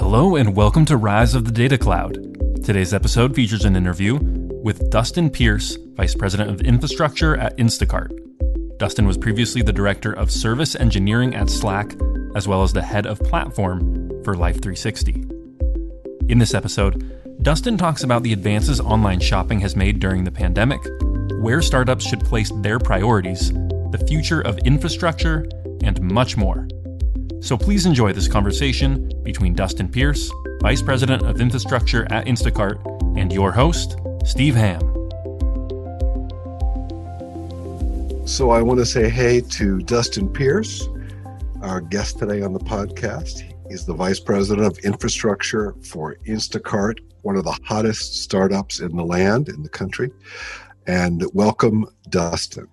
Hello, and welcome to Rise of the Data Cloud. Today's episode features an interview with Dustin Pierce, Vice President of Infrastructure at Instacart. Dustin was previously the Director of Service Engineering at Slack, as well as the Head of Platform for Life360. In this episode, Dustin talks about the advances online shopping has made during the pandemic, where startups should place their priorities, the future of infrastructure, and much more. So please enjoy this conversation between Dustin Pierce, Vice President of Infrastructure at Instacart, and your host, Steve Hamm. So I want to say hey to Dustin Pierce, our guest today on the podcast. He's the Vice President of Infrastructure for Instacart, one of the hottest startups in the land, in the country. And welcome, Dustin.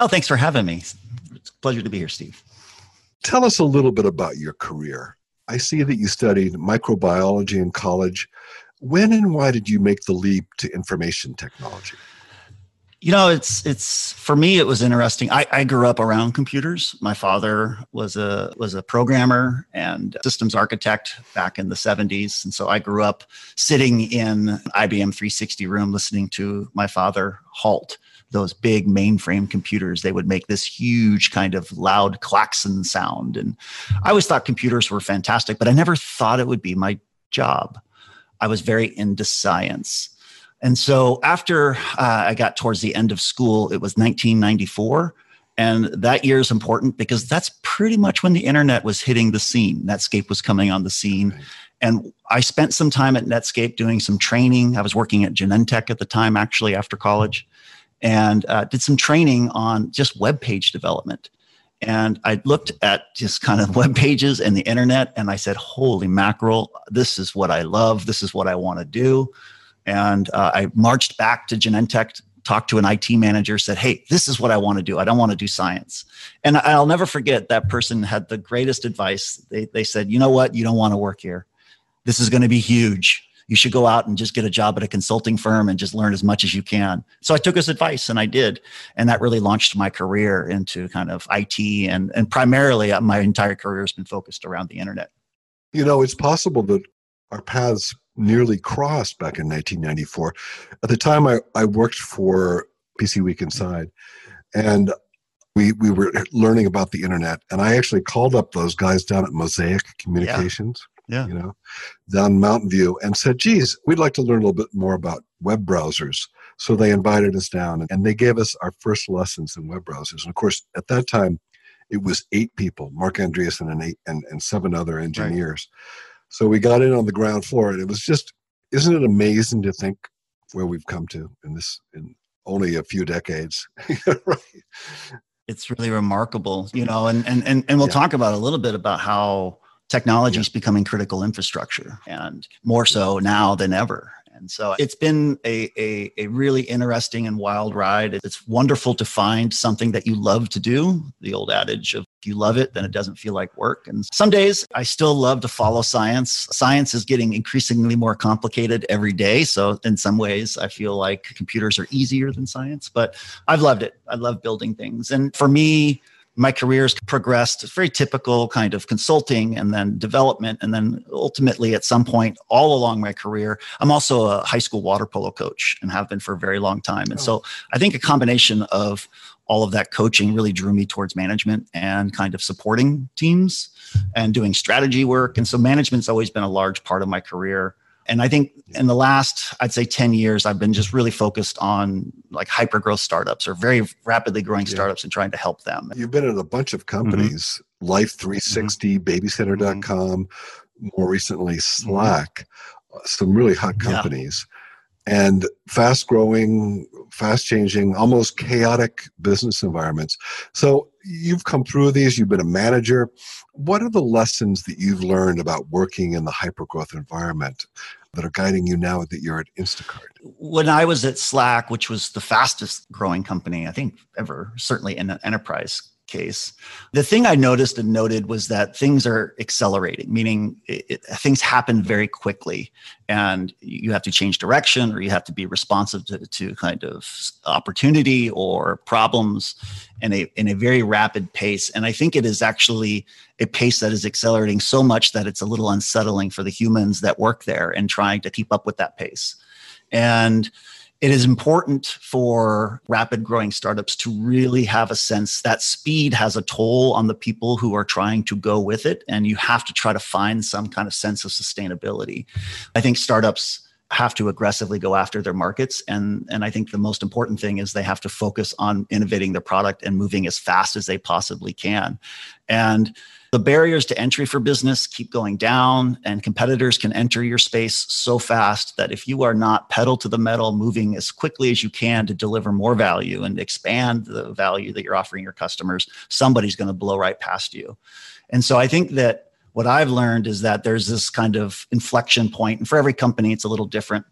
Oh, thanks for having me. It's a pleasure to be here, Steve. Tell us a little bit about your career. I see that you studied microbiology in college. When and why did you make the leap to information technology? You know, it's it's for me. It was interesting. I, I grew up around computers. My father was a was a programmer and systems architect back in the '70s, and so I grew up sitting in IBM 360 room listening to my father halt those big mainframe computers. They would make this huge kind of loud klaxon sound. And I always thought computers were fantastic, but I never thought it would be my job. I was very into science. And so after uh, I got towards the end of school, it was 1994. And that year is important because that's pretty much when the internet was hitting the scene. Netscape was coming on the scene. Right. And I spent some time at Netscape doing some training. I was working at Genentech at the time, actually, after college and uh, did some training on just web page development. And I looked at just kind of web pages and the internet, and I said, "Holy mackerel! This is what I love. This is what I want to do." And uh, I marched back to Genentech, talked to an IT manager, said, "Hey, this is what I want to do. I don't want to do science." And I'll never forget that person had the greatest advice. They they said, "You know what? You don't want to work here. This is going to be huge." you should go out and just get a job at a consulting firm and just learn as much as you can. So I took his advice and I did. And that really launched my career into kind of IT and, and primarily uh, my entire career has been focused around the internet. You know, it's possible that our paths nearly crossed back in 1994. At the time, I, I worked for PC Week Inside and we, we were learning about the internet. And I actually called up those guys down at Mosaic Communications yeah. you know, down Mountain View and said, geez, we'd like to learn a little bit more about web browsers. So they invited us down and they gave us our first lessons in web browsers. And of course, at that time, it was eight people, Marc Andreessen and eight and, and seven other engineers. Right. So we got in on the ground floor and it was just, isn't it amazing to think where we've come to in this, in only a few decades? right. It's really remarkable, you know, and, and, and, and we'll yeah. talk about a little bit about how technology is becoming critical infrastructure and more so now than ever. And so it's been a, a, a, really interesting and wild ride. It's wonderful to find something that you love to do. The old adage of if you love it, then it doesn't feel like work. And some days I still love to follow science. Science is getting increasingly more complicated every day. So in some ways, I feel like computers are easier than science, but I've loved it. I love building things. And for me, my career's progressed very typical kind of consulting and then development and then ultimately at some point all along my career i'm also a high school water polo coach and have been for a very long time. And oh. so i think a combination of all of that coaching really drew me towards management and kind of supporting teams and doing strategy work. And so management's always been a large part of my career and I think in the last, I'd say 10 years, I've been just really focused on like hyper growth startups or very rapidly growing startups and trying to help them. You've been at a bunch of mm-hmm. companies, mm-hmm. Life 360, mm-hmm. babysitter.com, more recently mm-hmm. Slack, mm-hmm. some really hot companies. And fast growing, fast changing, almost chaotic business environments. So you've come through these, you've been a manager. What are the lessons that you've learned about working in the hypergrowth environment that are guiding you now that you're at Instacart? When I was at Slack, which was the fastest growing company, I think ever, certainly in an enterprise case. The thing I noticed and noted was that things are accelerating, meaning it, it, things happen very quickly, and you have to change direction or you have to be responsive to, to kind of opportunity or problems in a in a very rapid pace. And I think it is actually a pace that is accelerating so much that it's a little unsettling for the humans that work there and trying to keep up with that pace. And it is important for rapid growing startups to really have a sense that speed has a toll on the people who are trying to go with it and you have to try to find some kind of sense of sustainability. I think startups have to aggressively go after their markets and and i think the most important thing is they have to focus on innovating their product and moving as fast as they possibly can. And the barriers to entry for business keep going down, and competitors can enter your space so fast that if you are not pedal to the metal, moving as quickly as you can to deliver more value and expand the value that you're offering your customers, somebody's going to blow right past you. And so I think that what I've learned is that there's this kind of inflection point, and for every company, it's a little different,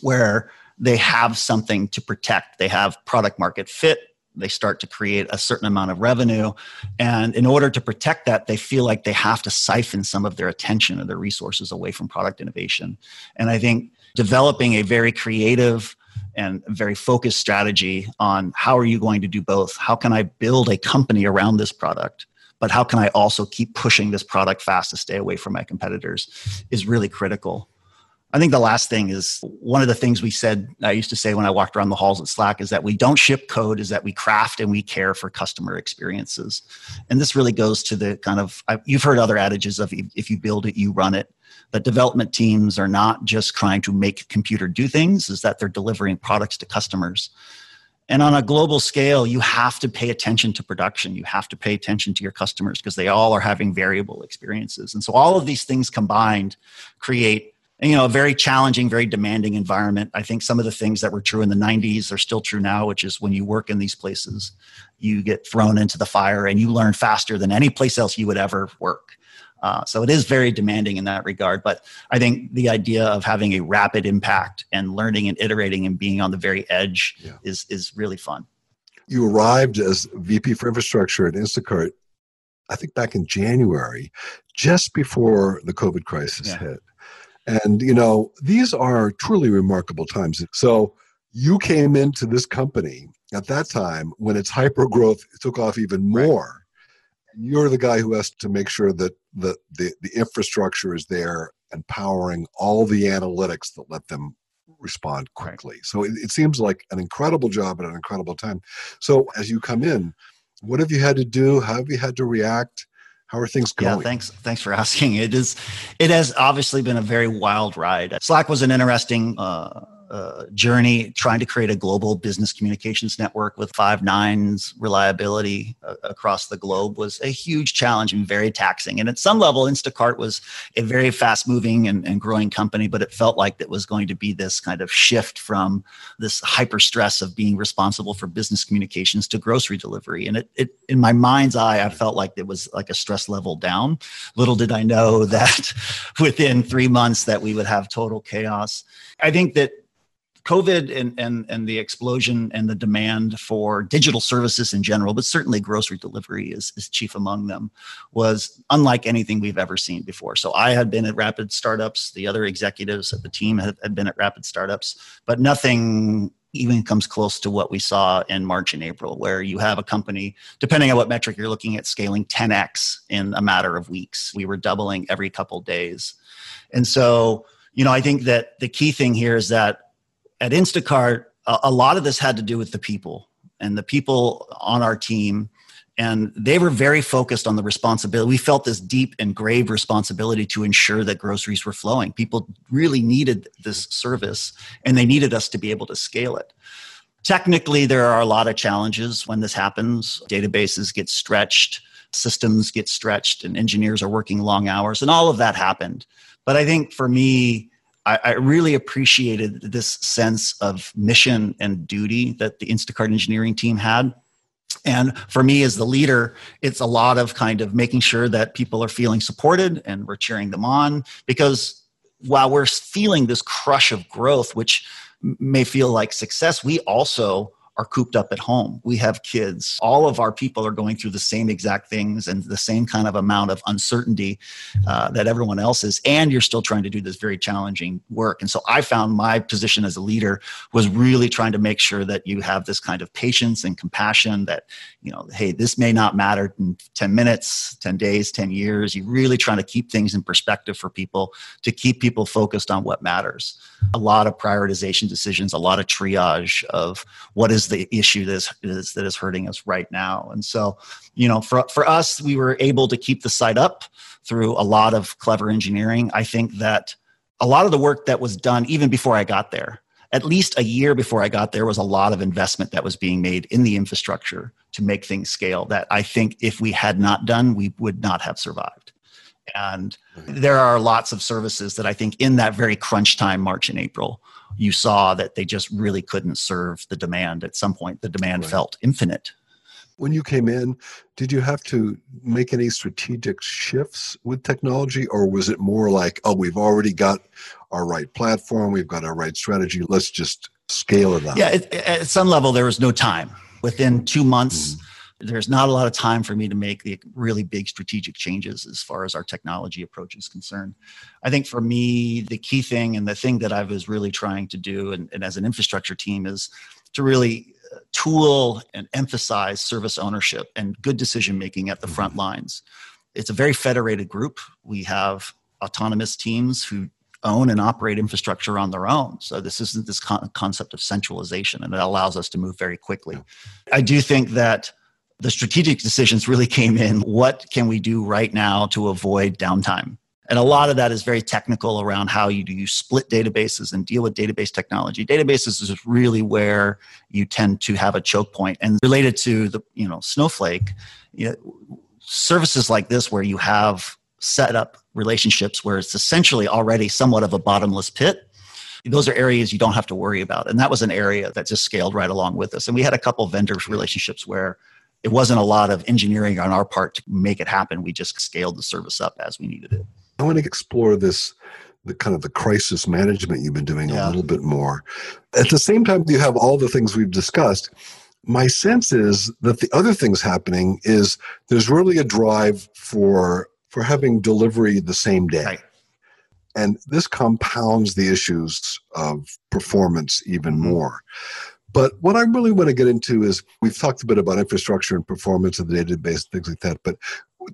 where they have something to protect. They have product market fit they start to create a certain amount of revenue. And in order to protect that they feel like they have to siphon some of their attention or their resources away from product innovation. And i think developing a very creative and very focused strategy on how are you going to do both? How can i build a company around this product but how can i also keep pushing this product fast to stay away from my competitors is really critical I think the last thing is one of the things we said, I used to say when I walked around the halls at Slack is that we don't ship code, is that we craft and we care for customer experiences. And this really goes to the kind of, you've heard other adages of if you build it, you run it. That development teams are not just trying to make computer do things, is that they're delivering products to customers. And on a global scale, you have to pay attention to production. You have to pay attention to your customers because they all are having variable experiences. And so all of these things combined create you know a very challenging very demanding environment. I think some of the things that were true in the 90s are still true now which is when you work in these places you get thrown into the fire and you learn faster than any place else you would ever work. Uh, so it is very demanding in that regard. But i think the idea of having a rapid impact and learning and iterating and being on the very edge yeah. is is really fun. You arrived as vp for infrastructure at instacart i think back in january just before the covid crisis yeah. hit and, you know, these are truly remarkable times. So you came into this company at that time when its hyper growth took off even more. You're the guy who has to make sure that the, the, the infrastructure is there and powering all the analytics that let them respond quickly. So it, it, seems like an incredible job at an incredible time. So as you come in, what have you had to do? How have you had to react? How are things going? Yeah, thanks. Thanks for asking. It is. It has obviously been a very wild ride. Slack was an interesting uh, uh, journey trying to create a global business communications network with five nines reliability uh, across the globe was a huge challenge and very taxing. And at some level, Instacart was a very fast moving and, and growing company, but it felt like it was going to be this kind of shift from this hyper stress of being responsible for business communications to grocery delivery. And it, it in my mind's eye, I felt like it was like a stress level down. Little did I know that within three months that we would have total chaos. I think that COVID and, and, and the explosion and the demand for digital services in general, but certainly grocery delivery is, is chief among them, was unlike anything we've ever seen before. So I had been at rapid startups, the other executives at the team had, had been at rapid startups, but nothing even comes close to what we saw in March and April, where you have a company, depending on what metric you're looking at, scaling 10x in a matter of weeks. We were doubling every couple days. And so, you know, I think that the key thing here is that at Instacart, a, a lot of this had to do with the people and the people on our team. And they were very focused on the responsibility. We felt this deep and grave responsibility to ensure that groceries were flowing. People really needed this service and they needed us to be able to scale it. Technically there are a lot of challenges when this happens. Databases get stretched systems get stretched and engineers are working long hours and all of that happened. But i think for me I, I, really appreciated this sense of mission and duty that the Instacart engineering team had. And for me as the leader, it's a lot of kind of making sure that people are feeling supported and we're cheering them on because while we're feeling this crush of growth, which may feel like success, we also are cooped up at home. We have kids. All of our people are going through the same exact things and the same kind of amount of uncertainty uh, that everyone else is. And you're still trying to do this very challenging work. And so I found my position as a leader was really trying to make sure that you have this kind of patience and compassion that, you know, hey, this may not matter in 10 minutes, 10 days, 10 years. You're really trying to keep things in perspective for people to keep people focused on what matters. A lot of prioritization decisions, a lot of triage of what is the issue that is, is, that is hurting us right now. And so, you know, for, for us, we were able to keep the site up through a lot of clever engineering. I think that a lot of the work that was done even before I got there, at least a year before I got there, was a lot of investment that was being made in the infrastructure to make things scale that I think if we had not done, we would not have survived. And there are lots of services that I think in that very crunch time, March and April, you saw that they just really couldn't serve the demand. At some point, the demand right. felt infinite. When you came in, did you have to make any strategic shifts with technology, or was it more like, oh, we've already got our right platform, we've got our right strategy, let's just scale it up? Yeah, it, at some level, there was no time. Within two months, mm there's not a lot of time for me to make the really big strategic changes as far as our technology approach is concerned. I think for me, the key thing and the thing that I was really trying to do, and, and as an infrastructure team, is to really uh, tool and emphasize service ownership and good decision making at the mm-hmm. front lines. It's a very federated group. We have autonomous teams who own and operate infrastructure on their own. So this isn't this con- concept of centralization, and it allows us to move very quickly. I do think that the strategic decisions really came in what can we do right now to avoid downtime? And a lot of that is very technical around how you do you split databases and deal with database technology. Databases is really where you tend to have a choke point. And related to the you know Snowflake, you know, services like this where you have set up relationships where it's essentially already somewhat of a bottomless pit those are areas you don't have to worry about and that was an area that just scaled right along with us and we had a couple vendors relationships where it wasn't a lot of engineering on our part to make it happen. We just scaled the service up as we needed it. I want to explore this the kind of the crisis management you've been doing yeah. a little bit more. At the same time, you have all the things we've discussed. My sense is that the other things happening is there's really a drive for for having delivery the same day. Right. And this compounds the issues of performance even mm-hmm. more. But what I really want to get into is we've talked a bit about infrastructure and performance of the database, and things like that. But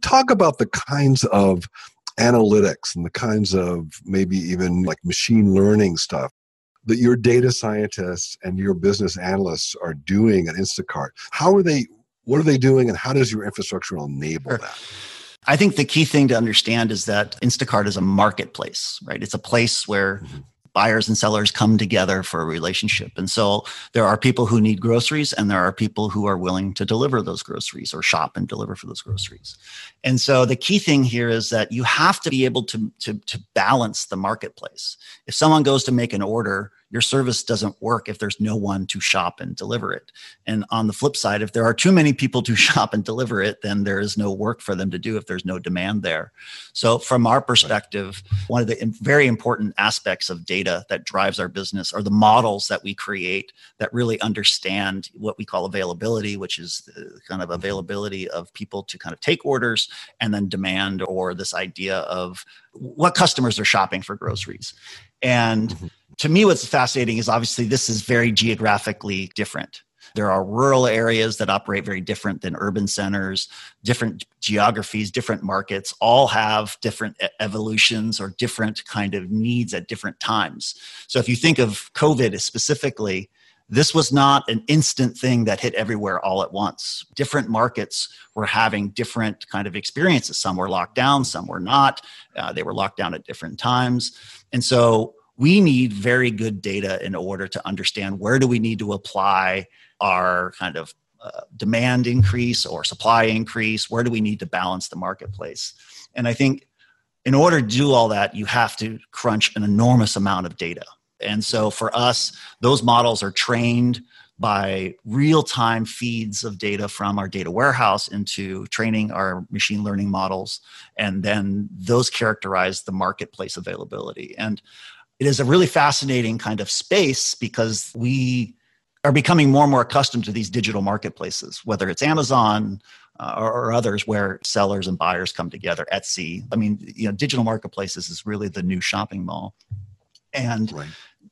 talk about the kinds of analytics and the kinds of maybe even like machine learning stuff that your data scientists and your business analysts are doing at Instacart. How are they? What are they doing, and how does your infrastructure enable sure. that? I think the key thing to understand is that Instacart is a marketplace, right? It's a place where mm-hmm buyers and sellers come together for a relationship. And so there are people who need groceries and there are people who are willing to deliver those groceries or shop and deliver for those groceries. And so the key thing here is that you have to be able to, to, to balance the marketplace. If someone goes to make an order, your service doesn't work if there's no one to shop and deliver it. And on the flip side, if there are too many people to shop and deliver it, then there is no work for them to do if there's no demand there. So, from our perspective, one of the very important aspects of data that drives our business are the models that we create that really understand what we call availability, which is the kind of mm-hmm. availability of people to kind of take orders and then demand or this idea of what customers are shopping for groceries. And mm-hmm to me, what's fascinating is obviously this is very geographically different. There are rural areas that operate very different than urban centers, different geographies, different markets, all have different evolutions or different kind of needs at different times. So if you think of COVID specifically, this was not an instant thing that hit everywhere all at once. Different markets were having different kind of experiences. Some were locked down, some were not. Uh, they were locked down at different times. And so we need very good data in order to understand where do we need to apply our kind of uh, demand increase or supply increase where do we need to balance the marketplace and i think in order to do all that you have to crunch an enormous amount of data and so for us those models are trained by real time feeds of data from our data warehouse into training our machine learning models. And then those characterize the marketplace availability. And it is a really fascinating kind of space because we are becoming more and more accustomed to these digital marketplaces, whether it's Amazon uh, or, or, others where sellers and buyers come together. Etsy. I mean, you know, digital marketplaces is really the new shopping mall, and right.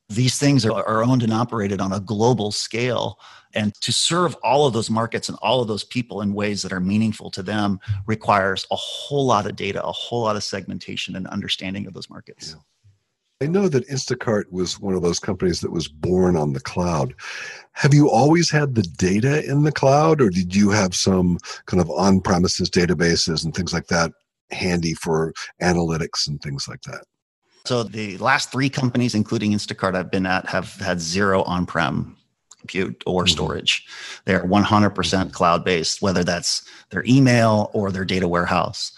these things are, are owned and operated on a global scale. And to serve all of those markets and all of those people in ways that are meaningful to them requires a whole lot of data, a whole lot of segmentation and understanding of those markets. Yeah. I know that Instacart was one of those companies that was born on the cloud. Have you always had the data in the cloud, or did you have some kind of on premises databases and things like that handy for analytics and things like that? So, the last three companies, including Instacart, I've been at, have had zero on prem compute or mm-hmm. storage. They're 100% cloud based, whether that's their email or their data warehouse.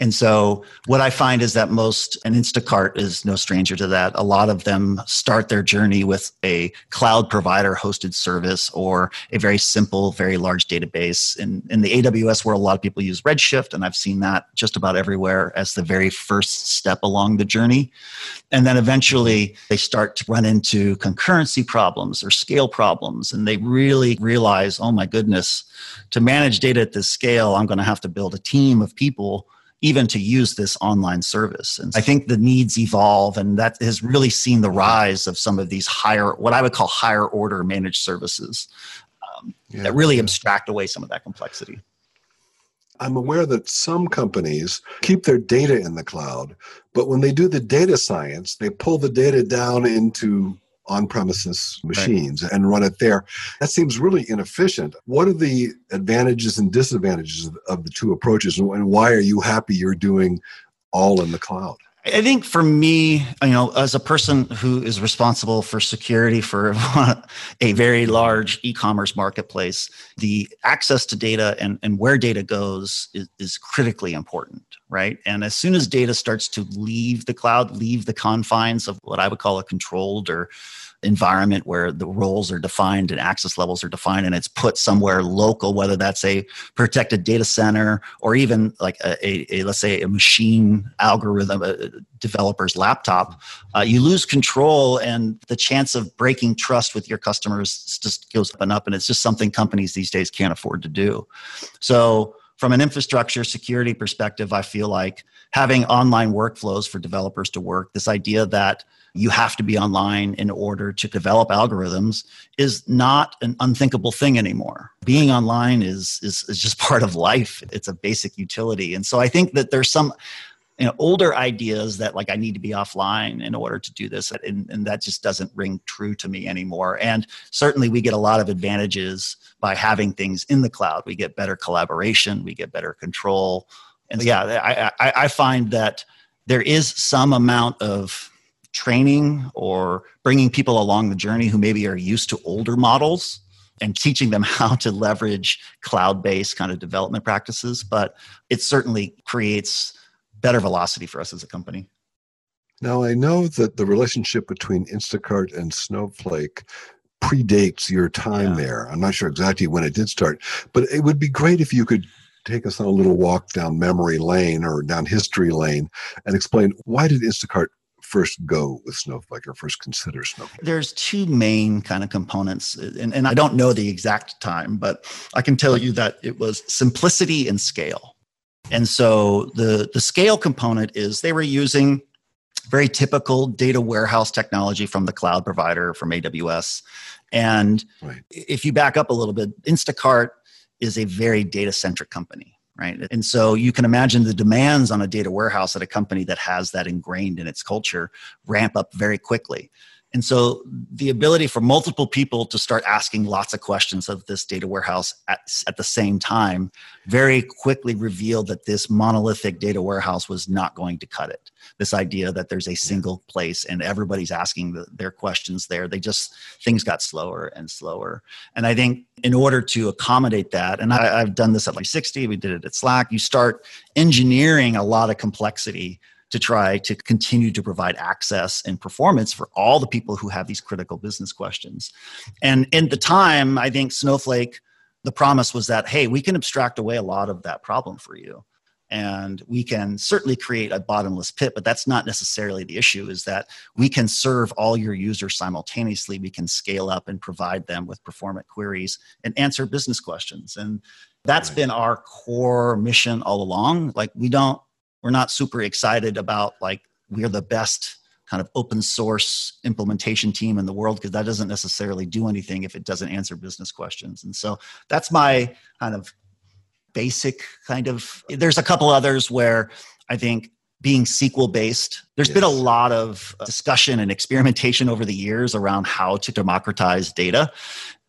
And so what I find is that most, and Instacart is no stranger to that, a lot of them start their journey with a cloud provider hosted service or a very simple, very large database. In, in the AWS world, a lot of people use Redshift, and I've seen that just about everywhere as the very first step along the journey. And then eventually they start to run into concurrency problems or scale problems, and they really realize, oh my goodness, to manage data at this scale, I'm going to have to build a team of people even to use this online service. And I think the needs evolve, and that has really seen the rise of some of these higher, what I would call higher order managed services um, yeah, that really yeah. abstract away some of that complexity. I'm aware that some companies keep their data in the cloud, but when they do the data science, they pull the data down into on premises machines right. and run it there. That seems really inefficient. What are the advantages and disadvantages of the two approaches, and why are you happy you're doing all in the cloud? I think for me, you know, as a person who is responsible for security for a very large e-commerce marketplace, the access to data and, and where data goes is, is critically important, right? And as soon as data starts to leave the cloud, leave the confines of what I would call a controlled or environment where the roles are defined and access levels are defined and it's put somewhere local whether that's a protected data center or even like a, a, a let's say a machine algorithm a developer's laptop uh, you lose control and the chance of breaking trust with your customers just goes up and up and it's just something companies these days can't afford to do so from an infrastructure security perspective i feel like having online workflows for developers to work this idea that you have to be online in order to develop algorithms is not an unthinkable thing anymore. Being online is, is, is just part of life. It's a basic utility. And so I think that there's some you know older ideas that like i need to be offline in order to do this and, and, that just doesn't ring true to me anymore and certainly we get a lot of advantages by having things in the cloud we get better collaboration we get better control and yeah i, I, I find that there is some amount of training or bringing people along the journey who maybe are used to older models and teaching them how to leverage cloud based kind of development practices. But it certainly creates better velocity for us as a company. Now, I know that the relationship between Instacart and Snowflake predates your time yeah. there. I'm not sure exactly when it did start, but it would be great if you could take us on a little walk down memory lane or down history lane and explain why did Instacart first go with Snowflake or first consider Snowflake? There's two main kind of components, and, and I don't know the exact time, but I can tell you that it was simplicity and scale. And so the, the scale component is they were using very typical data warehouse technology from the cloud provider from AWS. And right. if you back up a little bit, Instacart is a very data centric company right? And so you can imagine the demands on a data warehouse at a company that has that ingrained in its culture ramp up very quickly. And so the ability for multiple people to start asking lots of questions of this data warehouse at, at the same time very quickly revealed that this monolithic data warehouse was not going to cut it. This idea that there's a single place and everybody's asking the, their questions there, they just, things got slower and slower. And I think in order to accommodate that, and I, I've done this at like 60, we did it at Slack, you start engineering a lot of complexity to try to continue to provide access and performance for all the people who have these critical business questions. And in the time, I think Snowflake, the promise was that, hey, we can abstract away a lot of that problem for you. and we can certainly create a bottomless pit but that's not necessarily the issue is that we can serve all your users simultaneously we can scale up and provide them with performant queries and answer business questions and that's right. been our core mission all along like we don't we're not super excited about like we're the best kind of open source implementation team in the world because that doesn't necessarily do anything if it doesn't answer business questions. And so that's my kind of basic kind of there's a couple others where I think being SQL based, There's yes. been a lot of discussion and experimentation over the years around how to democratize data.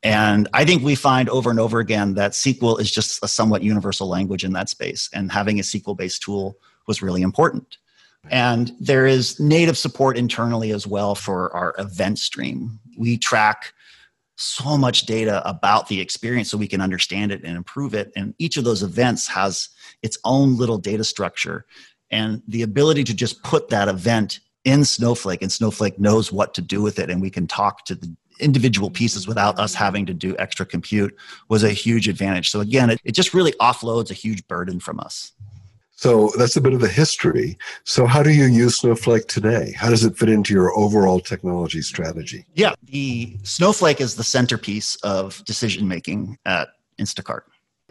And I think we find over and over again that SQL is just a somewhat universal language in that space. And having a SQL based tool was really important. And there is native support internally as well for our event stream. We track so much data about the experience so we can understand it and improve it. And each of those events has its own little data structure. And the ability to just put that event in Snowflake and Snowflake knows what to do with it and we can talk to the individual pieces without us having to do extra compute was a huge advantage. So again, it, it just really offloads a huge burden from us. So that's a bit of the history. So how do you use Snowflake today? How does it fit into your overall technology strategy? Yeah, the Snowflake is the centerpiece of decision making at Instacart.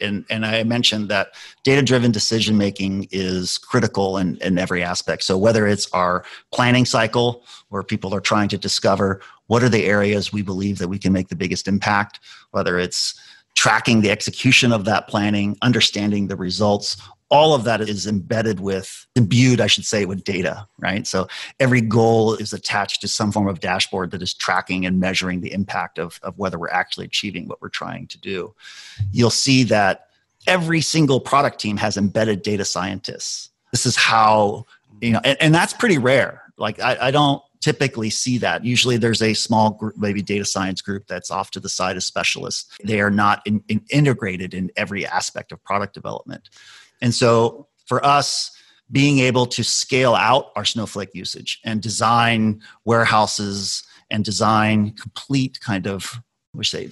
And, and I mentioned that data driven decision making is critical in, in every aspect. So, whether it's our planning cycle, where people are trying to discover what are the areas we believe that we can make the biggest impact, whether it's tracking the execution of that planning, understanding the results, all of that is embedded with imbued i should say with data right so every goal is attached to some form of dashboard that is tracking and measuring the impact of, of whether we're actually achieving what we're trying to do you'll see that every single product team has embedded data scientists this is how you know and, and that's pretty rare like I, I don't typically see that. Usually there's a small group, maybe data science group that's off to the side of specialists. They are not in, in integrated in every aspect of product development. And so for us, being able to scale out our Snowflake usage and design warehouses and design complete kind of, we say,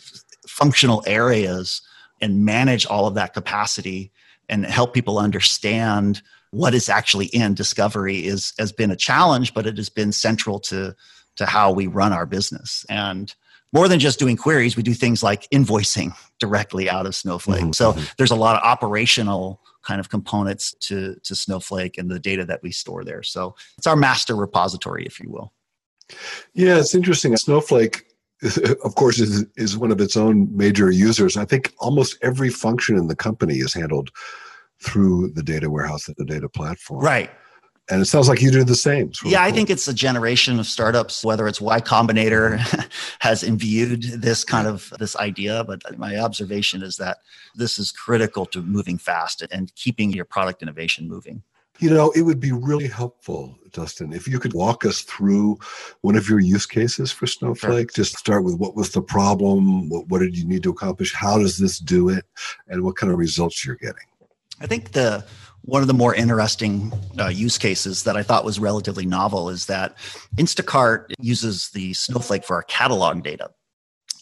functional areas and manage all of that capacity and help people understand what is actually in discovery is has been a challenge but it has been central to to how we run our business and more than just doing queries we do things like invoicing directly out of snowflake mm-hmm. so there's a lot of operational kind of components to, to Snowflake and the data that we store there. So it's our master repository, if you will. Yeah, it's interesting. Snowflake, of course, is, is one of its own major users. I think almost every function in the company is handled through the data warehouse and the data platform. Right. And it sounds like you do the same. yeah, cool. I think it's a generation of startups, whether it's Y Combinator has imbued this kind of this idea, but my observation is that this is critical to moving fast and keeping your product innovation moving. You know, it would be really helpful, Dustin, if you could walk us through one of your use cases for Snowflake. Sure. Just start with what was the problem? What, what did you need to accomplish? How does this do it? And what kind of results you're getting? I think the one of the more interesting uh, use cases that I thought was relatively novel is that Instacart uses the Snowflake for our catalog data.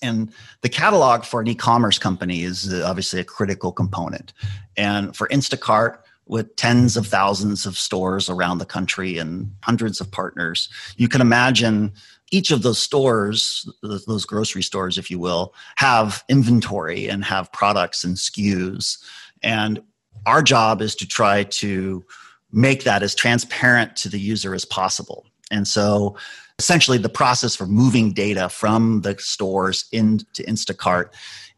And the catalog for an e commerce company is uh, obviously a critical component. And for Instacart, with tens of thousands of stores around the country and hundreds of partners, you can imagine each of those stores, those grocery stores, if you will, have inventory and have products and SKUs. And our job is to try to make that as transparent to the user as possible. And so essentially the process for moving data from the stores into Instacart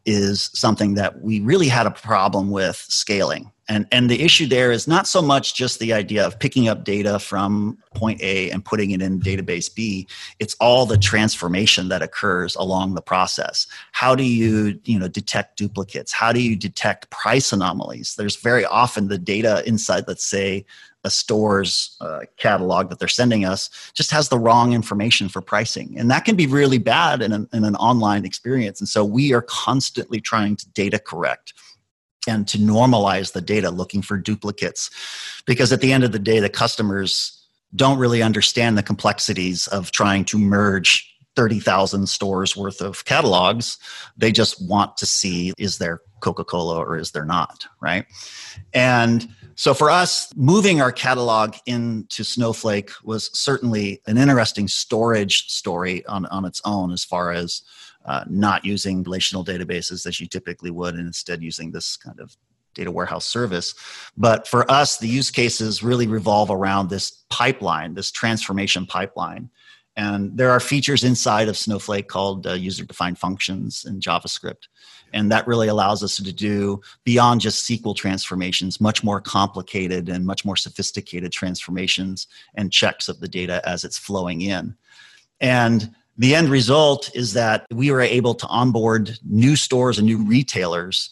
is something that we really had a problem with scaling. And, and the issue there is not so much just the idea of picking up data from point A and putting it in database B. It's all the transformation that occurs along the process. How do you, you know, detect duplicates? How do you detect price anomalies? There's very often the data inside, let's say, a store's uh, catalog that they're sending us just has the wrong information for pricing. And that can be really bad in an, in an online experience. And so we are constantly trying to data correct and to normalize the data looking for duplicates. Because at the end of the day, the customers don't really understand the complexities of trying to merge 30,000 stores worth of catalogs. They just want to see is there Coca Cola or is there not, right? And So for us, moving our catalog into Snowflake was certainly an interesting storage story on, on its own as far as uh, not using relational databases as you typically would and instead using this kind of data warehouse service. But for us, the use cases really revolve around this pipeline, this transformation pipeline. And there are features inside of Snowflake called uh, user defined functions in JavaScript. And that really allows us to do beyond just SQL transformations, much more complicated and much more sophisticated transformations and checks of the data as it's flowing in. And the end result is that we were able to onboard new stores and new retailers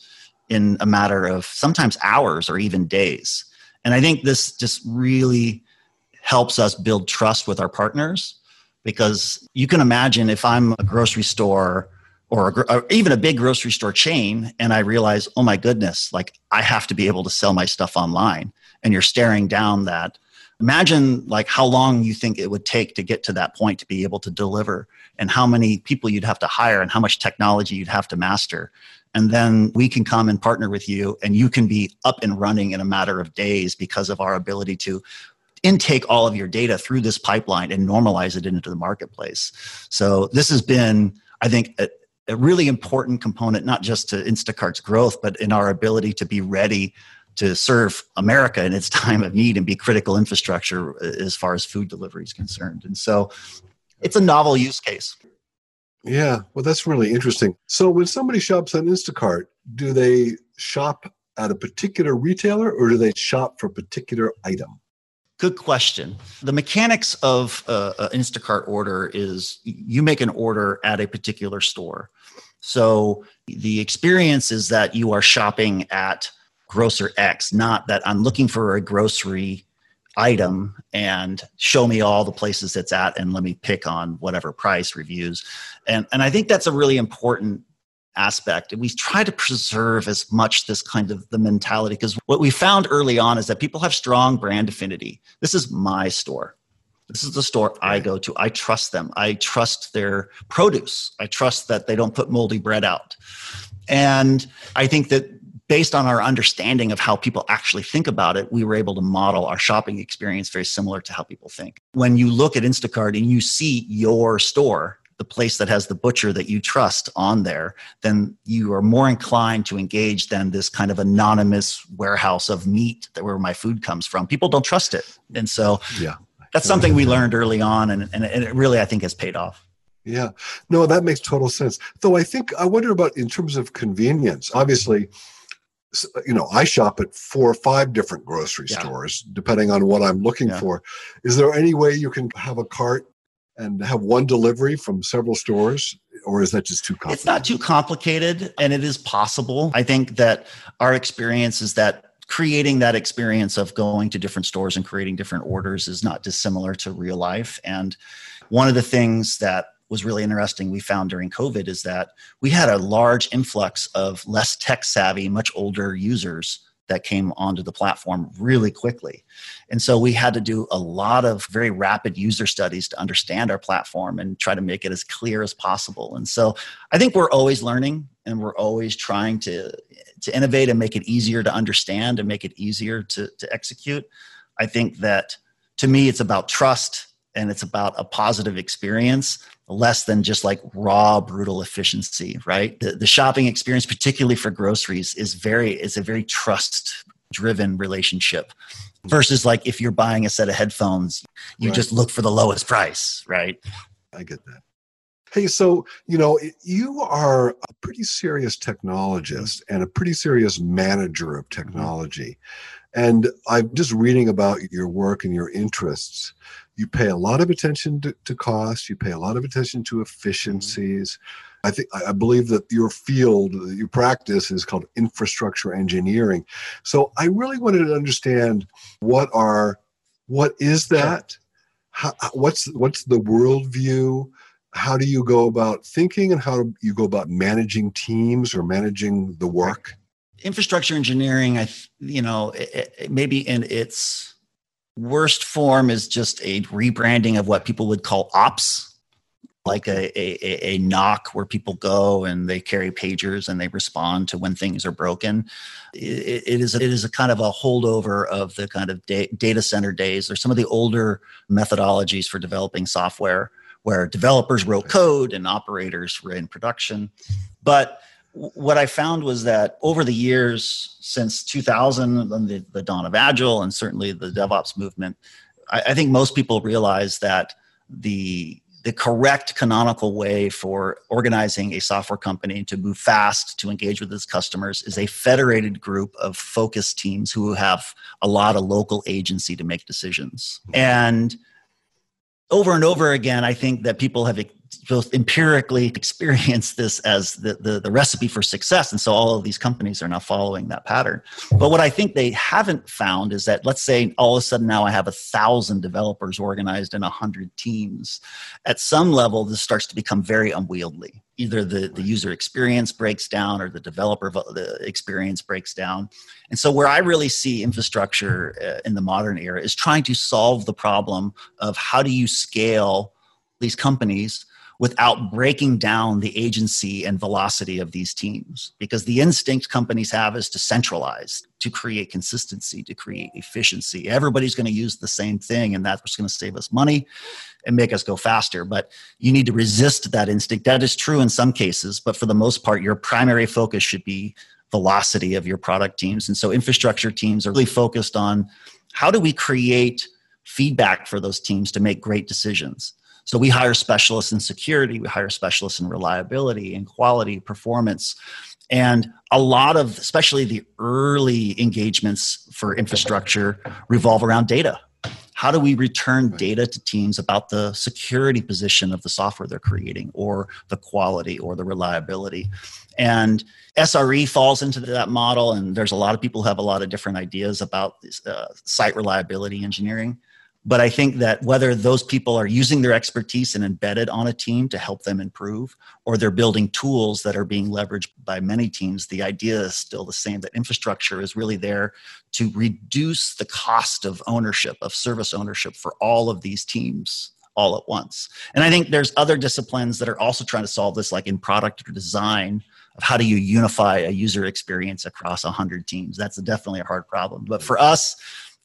in a matter of sometimes hours or even days. And I think this just really helps us build trust with our partners because you can imagine if I'm a grocery store or, a, or, even a big grocery store chain and I realize, oh my goodness, like I have to be able to sell my stuff online and you're staring down that. Imagine like how long you think it would take to get to that point to be able to deliver and how many people you'd have to hire and how much technology you'd have to master. And then we can come and partner with you and you can be up and running in a matter of days because of our ability to intake all of your data through this pipeline and normalize it into the marketplace. So this has been, I think, a, really important component, not just to Instacart's growth, but in our ability to be ready to serve America in its time of need and be critical infrastructure uh, as far as food delivery is concerned. And so it's a novel use case. Yeah, well, that's really interesting. So when somebody shops on Instacart, do they shop at a particular retailer or do they shop for a particular item? Good question. The mechanics of uh, an Instacart order is you make an order at a particular store. So the experience is that you are shopping at grocer X, not that I'm looking for a grocery item and show me all the places it's at and let me pick on whatever price reviews. And and I think that's a really important aspect. And we try to preserve as much this kind of the mentality because what we found early on is that people have strong brand affinity. This is my store. This is the store I go to. I trust them. I trust their produce. I trust that they don't put moldy bread out. And I think that based on our understanding of how people actually think about it, we were able to model our shopping experience very similar to how people think. When you look at Instacart and you see your store, the place that has the butcher that you trust on there, then you are more inclined to engage than this kind of anonymous warehouse of meat that where my food comes from. People don't trust it. And so yeah. that's something we learned early on and, and it really I think has paid off. Yeah. No, that makes total sense. Though I think I wonder about in terms of convenience. Obviously, you know, I shop at four or five different grocery yeah. stores depending on what I'm looking yeah. for. Is there any way you can have a cart and have one delivery from several stores or is that just too complicated? It's not too complicated and it is possible. I think that our experience is that creating that experience of going to different stores and creating different orders is not dissimilar to real life and one of the things that was really interesting we found during covid is that we had a large influx of less tech savvy much older users that came onto the platform really quickly. And so we had to do a lot of very rapid user studies to understand our platform and try to make it as clear as possible. And so I think we're always learning and we're always trying to to innovate and make it easier to understand and make it easier to, to execute. I think that to me it's about trust and it's about a positive experience less than just like raw brutal efficiency right? The, the shopping experience particularly for groceries is very is a very trust driven relationship versus like if you're buying a set of headphones you right. just look for the lowest price right? I get that. Hey so you know you are a pretty serious technologist and a pretty serious manager of technology. And i'm just reading about your work and your interests you pay a lot of attention to, to cost you pay a lot of attention to efficiencies. Mm-hmm. I think i believe that your field your practice is called infrastructure engineering. So i really wanted to understand what are what is that? How, what's what's the worldview? How do you go about thinking and how do you go about managing teams or managing the work? Infrastructure engineering i you know it, it, maybe in its worst form is just a rebranding of what people would call ops like a, a, a NOC where people go and they carry pagers and they respond to when things are broken. it, it is it is a kind of a holdover of the kind of da- data center days. There's some of the older methodologies for developing software where developers wrote code and operators were in production. But what I found was that over the years since 2000, the, the dawn of Agile, and certainly the DevOps movement, I, I think most people realize that the the correct canonical way for organizing a software company to move fast to engage with its customers is a federated group of focus teams who have a lot of local agency to make decisions. And over and over again i think that people have both empirically experience this as the, the, the, recipe for success. And so all of these companies are now following that pattern. But what I think they haven't found is that, let's say all of a sudden now I have a thousand developers organized in a hundred teams. At some level, this starts to become very unwieldy. Either the, the user experience breaks down or the developer the experience breaks down. And so where I really see infrastructure uh, in the modern era is trying to solve the problem of how do you scale these companies without breaking down the agency and velocity of these teams. Because the instinct companies have is to centralize, to create consistency, to create efficiency. Everybody's going to use the same thing, and that's going to save us money and make us go faster. But you need to resist that instinct. That is true in some cases, but for the most part, your primary focus should be velocity of your product teams. And so infrastructure teams are really focused on how do we create feedback for those teams to make great decisions so we hire specialists in security, we hire specialists in reliability and quality, performance. And a lot of, especially the early engagements for infrastructure, revolve around data. How do we return data to teams about the security position of the software they're creating, or the quality, or the reliability? And SRE falls into that model, and there's a lot of people who have a lot of different ideas about uh, site reliability engineering. But I think that whether those people are using their expertise and embedded on a team to help them improve, or they're building tools that are being leveraged by many teams, the idea is still the same that infrastructure is really there to reduce the cost of ownership, of service ownership for all of these teams all at once. And I think there's other disciplines that are also trying to solve this, like in product or design, of how do you unify a user experience across 100 teams. That's definitely a hard problem. But for us,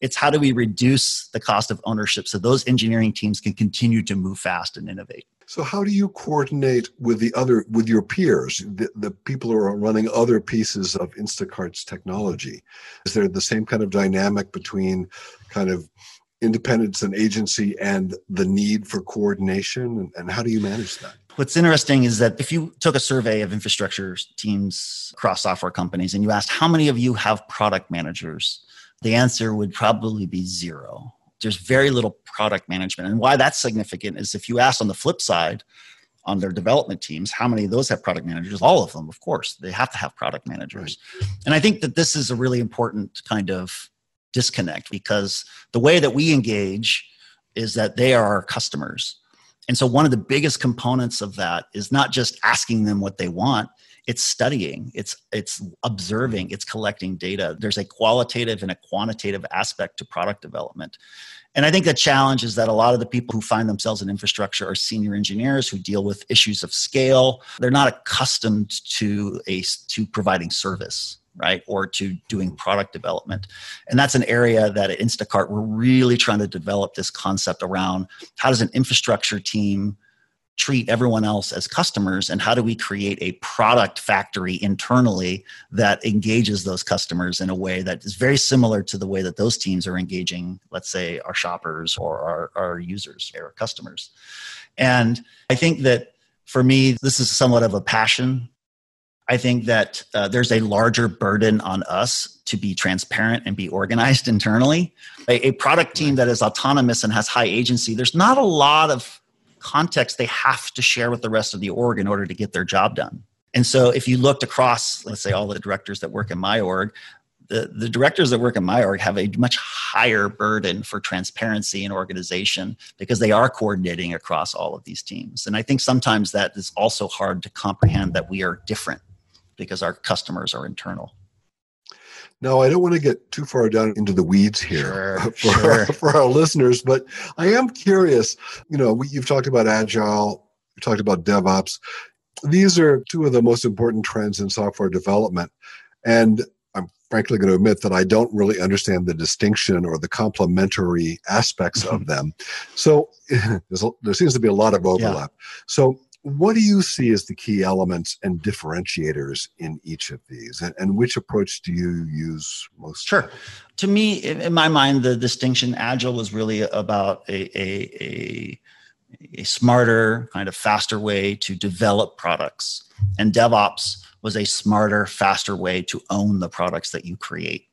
it's how do we reduce the cost of ownership so those engineering teams can continue to move fast and innovate. So how do you coordinate with the other with your peers, the, the people who are running other pieces of Instacart's technology? Is there the same kind of dynamic between kind of independence and agency and the need for coordination and, and how do you manage that? What's interesting is that if you took a survey of infrastructure teams across software companies and you asked how many of you have product managers, the answer would probably be zero. There's very little product management. And why that's significant is if you ask on the flip side, on their development teams, how many of those have product managers? All of them, of course. They have to have product managers. Right. And I think that this is a really important kind of disconnect because the way that we engage is that they are our customers. And so one of the biggest components of that is not just asking them what they want, it's studying it's it's observing mm-hmm. it's collecting data. There's a qualitative and a quantitative aspect to product development. And i think the challenge is that a lot of the people who find themselves in infrastructure are senior engineers who deal with issues of scale. They're not accustomed to a to providing service right or to doing mm-hmm. product development. And that's an area that at instacart we're really trying to develop this concept around how does an infrastructure team treat everyone else as customers and how do we create a product factory internally that engages those customers in a way that is very similar to the way that those teams are engaging let's say our shoppers or our, our users or customers? And i think that for me this is somewhat of a passion. I think that uh, there's a larger burden on us to be transparent and be organized internally. A, a product team that is autonomous and has high agency there's not a lot of context they have to share with the rest of the org in order to get their job done. And so if you looked across, let's say all the directors that work in my org, the, the directors that work in my org have a much higher burden for transparency and organization because they are coordinating across all of these teams. And I think sometimes that is also hard to comprehend that we are different because our customers are internal. Now, I don't want to get too far down into the weeds here sure, for, sure. for our listeners, but I am curious. You know, we, you've talked about agile you talked about DevOps. These are two of the most important trends in software development. And I'm frankly going to admit that I don't really understand the distinction or the complementary aspects of mm-hmm. them. So there seems to be a lot of overlap. Yeah. So what do you see as the key elements and differentiators in each of these? And, and, which approach do you use most? Sure. To me in my mind the distinction agile was really about a, a, a, a smarter kind of faster way to develop products. And devops was a smarter faster way to own the products that you create.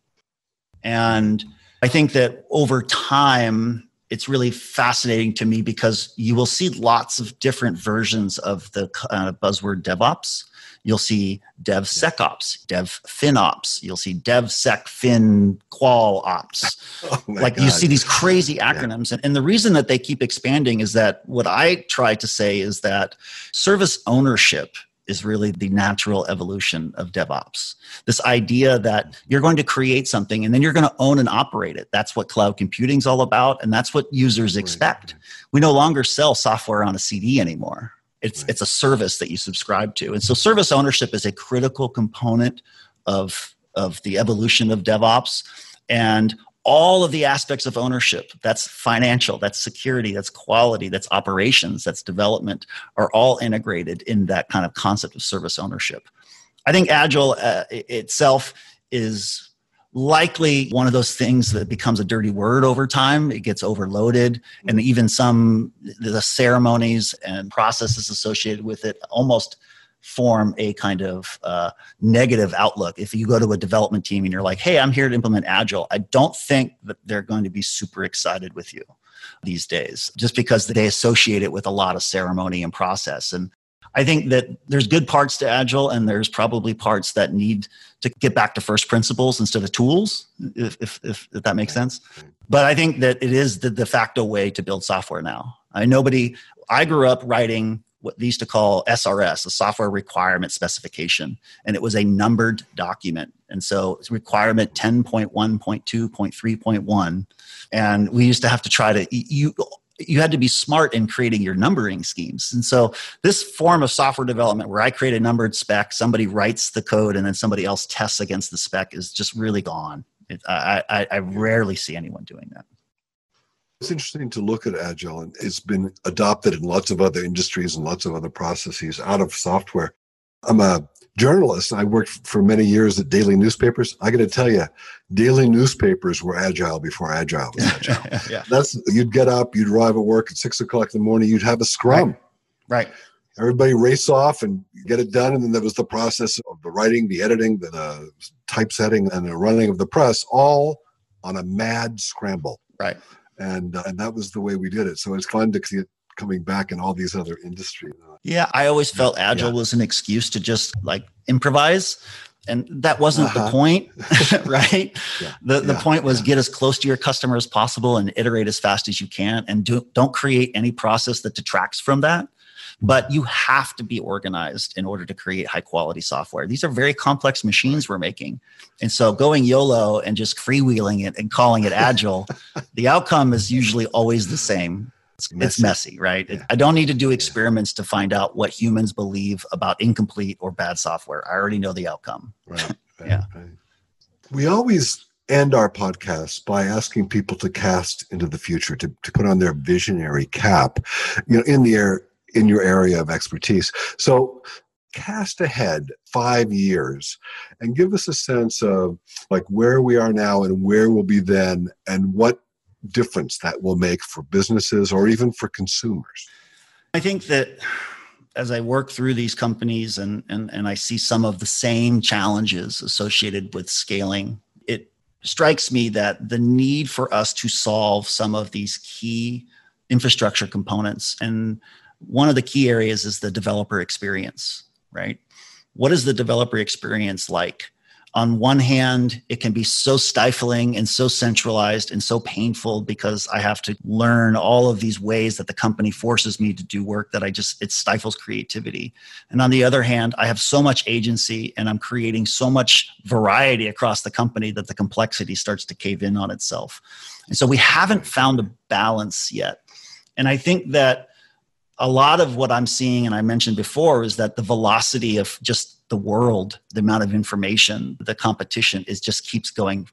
And i think that over time it's really fascinating to me because you will see lots of different versions of the uh, buzzword DevOps. You'll see DevSecOps, DevFinOps. You'll see DevSecFinQualOps. Oh like God. you see these crazy acronyms. Yeah. And, and the reason that they keep expanding is that what I try to say is that service ownership is really the natural evolution of DevOps. This idea that you're going to create something and then you're going to own and operate it. That's what cloud computing is all about, and that's what users expect. We no longer sell software on a CD anymore. It's it's a service that you subscribe to, and so service ownership is a critical component of of the evolution of DevOps. And all of the aspects of ownership that's financial that's security that's quality that's operations that's development are all integrated in that kind of concept of service ownership. I think agile uh, itself is likely one of those things that becomes a dirty word over time. It gets overloaded and even some the ceremonies and processes associated with it almost form a kind of uh, negative outlook. If you go to a development team and you're like, hey, I'm here to implement Agile, I don't think that they're going to be super excited with you these days, just because they associate it with a lot of ceremony and process. And I think that there's good parts to Agile, and there's probably parts that need to get back to first principles instead of tools, if, if, if, if that makes sense. But I think that it is the de facto way to build software now. I nobody. I grew up writing what they used to call SRS, a software requirement specification, and it was a numbered document. And so it's requirement 10.1.2.3.1. And we used to have to try to, you, you had to be smart in creating your numbering schemes. And so this form of software development where I create a numbered spec, somebody writes the code, and then somebody else tests against the spec is just really gone. It, I, I, I rarely see anyone doing that. It's interesting to look at Agile, and it's been adopted in lots of other industries and lots of other processes out of software. I'm a journalist. I worked for many years at daily newspapers. I got to tell you, daily newspapers were agile before agile was agile. yeah. That's you'd get up, you'd arrive at work at six o'clock in the morning, you'd have a scrum. Right. right. Everybody race off and get it done, and then there was the process of the writing, the editing, the, the typesetting, and the running of the press, all on a mad scramble. Right and uh, and that was the way we did it. So it's fun to see it coming back in all these other industries. Yeah, I always felt agile yeah. was an excuse to just like improvise. And that wasn't uh-huh. the point, right? Yeah. The, the yeah. point was get as close to your customer as possible and iterate as fast as you can and do, don't create any process that detracts from that but you have to be organized in order to create high quality software. These are very complex machines we're making. And so going YOLO and just freewheeling it and calling it agile, the outcome is usually always the same. It's messy, it's messy right? Yeah. I don't need to do experiments to find out what humans believe about incomplete or bad software. I already know the outcome. Right. right yeah. Right. We always end our podcast by asking people to cast into the future, to, to put on their visionary cap. You know, in the air, in your area of expertise. So cast ahead five years and give us a sense of like where we are now and where we'll be then and what difference that will make for businesses or even for consumers. I think that as I work through these companies and, and, and I see some of the same challenges associated with scaling, it strikes me that the need for us to solve some of these key infrastructure components and one of the key areas is the developer experience, right? What is the developer experience like? On one hand, it can be so stifling and so centralized and so painful because I have to learn all of these ways that the company forces me to do work that I just, it stifles creativity. And on the other hand, I have so much agency and I'm creating so much variety across the company that the complexity starts to cave in on itself. And so we haven't found a balance yet. And I think that a lot of what I'm seeing, and I mentioned before, is that the velocity of just the world, the amount of information, the competition is just keeps going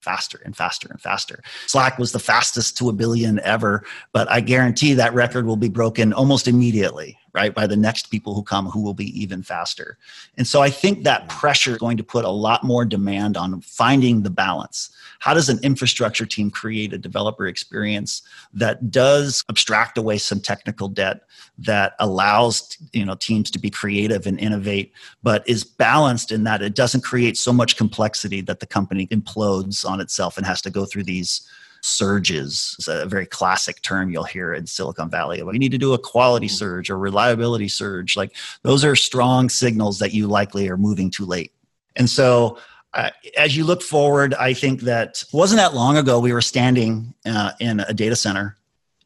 faster and faster and faster. Slack was the fastest to a billion ever, but I guarantee that record will be broken almost immediately, right? By the next people who come who will be even faster. And so I think that pressure is going to put a lot more demand on finding the balance. How does an infrastructure team create a developer experience that does abstract away some technical debt that allows you know teams to be creative and innovate but is balanced in that it doesn't create so much complexity that the company implodes on itself and has to go through these surges it's a very classic term you'll hear in silicon valley we need to do a quality mm-hmm. surge or reliability surge. Like those are strong signals that you likely are moving too late. And so uh, as you look forward i think that wasn't that long ago we were standing uh, in a data center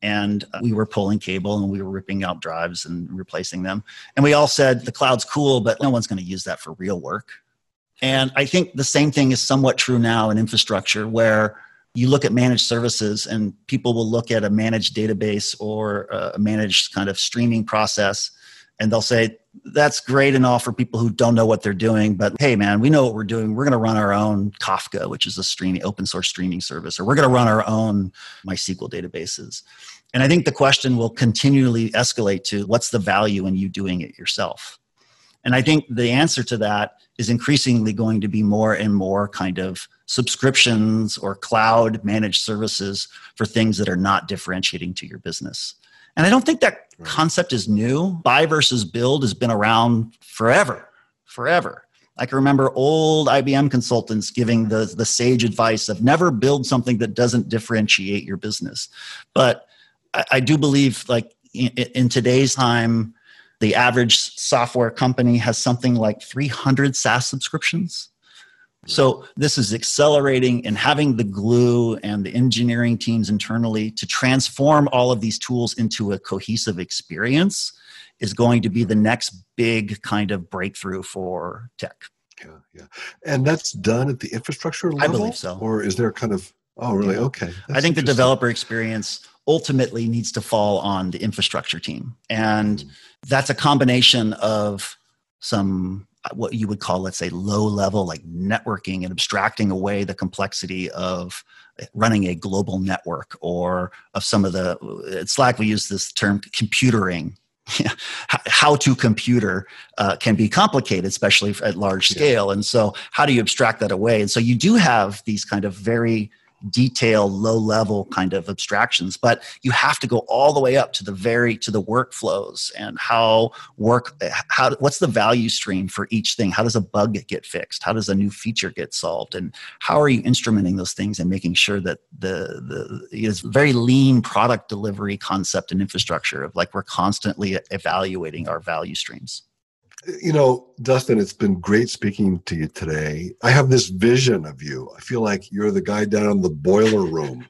and we were pulling cable and we were ripping out drives and replacing them. And we all said the cloud's cool but no one's going to use that for real work. And i think the same thing is somewhat true now in infrastructure where you look at managed services and people will look at a managed database or a managed kind of streaming process and they'll say that's great and all for people who don't know what they're doing but hey man we know what we're doing. We're going to run our own kafka which is a streaming open source streaming service or we're going to run our own mysql databases. And i think the question will continually escalate to what's the value in you doing it yourself and i think the answer to that is increasingly going to be more and more kind of subscriptions or cloud managed services for things that are not differentiating to your business. And I don't think that concept is new. Buy versus build has been around forever, forever. I can remember old IBM consultants giving the, the sage advice of never build something that doesn't differentiate your business. But I, I do believe, like in, in today's time, the average software company has something like 300 SaaS subscriptions. So this is accelerating and having the glue and the engineering teams internally to transform all of these tools into a cohesive experience is going to be the next big kind of breakthrough for tech. Yeah, yeah. And that's done at the infrastructure level? I believe so. Or is there kind of Oh, really? Yeah. Okay. That's I think the developer experience ultimately needs to fall on the infrastructure team. And mm. that's a combination of some what you would call let's say low level like networking and abstracting away the complexity of running a global network or of some of the at slack we use this term computering how to computer uh, can be complicated especially at large scale yeah. and so how do you abstract that away and so you do have these kind of very detailed low level kind of abstractions but you have to go all the way up to the very to the workflows and how work how what's the value stream for each thing? How does a bug get fixed? How does a new feature get solved? And how are you instrumenting those things and making sure that the the it's very lean product delivery concept and infrastructure of like we're constantly evaluating our value streams you know, Dustin, it's been great speaking to you today. I have this vision of you. I feel like you're the guy down in the boiler room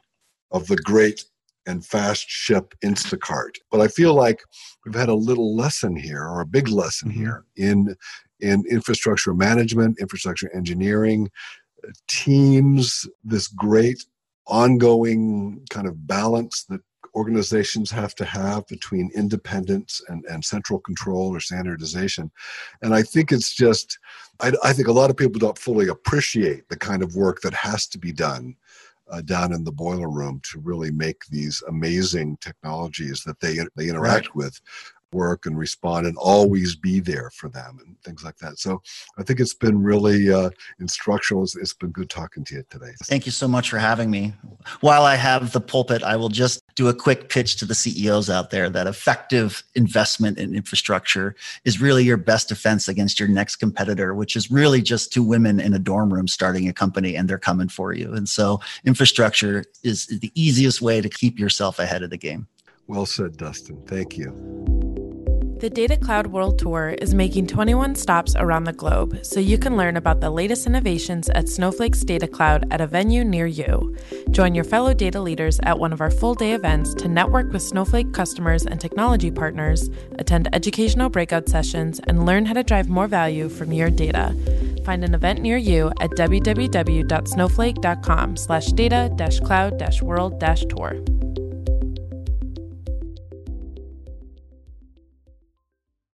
of the great and fast ship Instacart. But I feel like we've had a little lesson here, or a big lesson mm-hmm. here in in infrastructure management, infrastructure engineering, teams, this great ongoing kind of balance that organizations have to have between independence and, and central control or standardization. And I think it's just, I, I think a lot of people don't fully appreciate the kind of work that has to be done uh, down in the boiler room to really make these amazing technologies that they they interact right. with work and respond and always be there for them and things like that. So I think it's been really uh, instructional. It's, it's been good talking to you today. Thank you so much for having me. While I have the pulpit, I will just do a quick pitch to the CEOs out there that effective investment in infrastructure is really your best defense against your next competitor, which is really just two women in a dorm room starting a company and they're coming for you. And so infrastructure is the easiest way to keep yourself ahead of the game. Well said, Dustin. Thank you. The Data Cloud World Tour is making 21 stops around the globe so you can learn about the latest innovations at Snowflake's Data Cloud at a venue near you. Join your fellow data leaders at one of our full day events to network with Snowflake customers and technology partners, attend educational breakout sessions, and learn how to drive more value from your data. Find an event near you at www.snowflake.com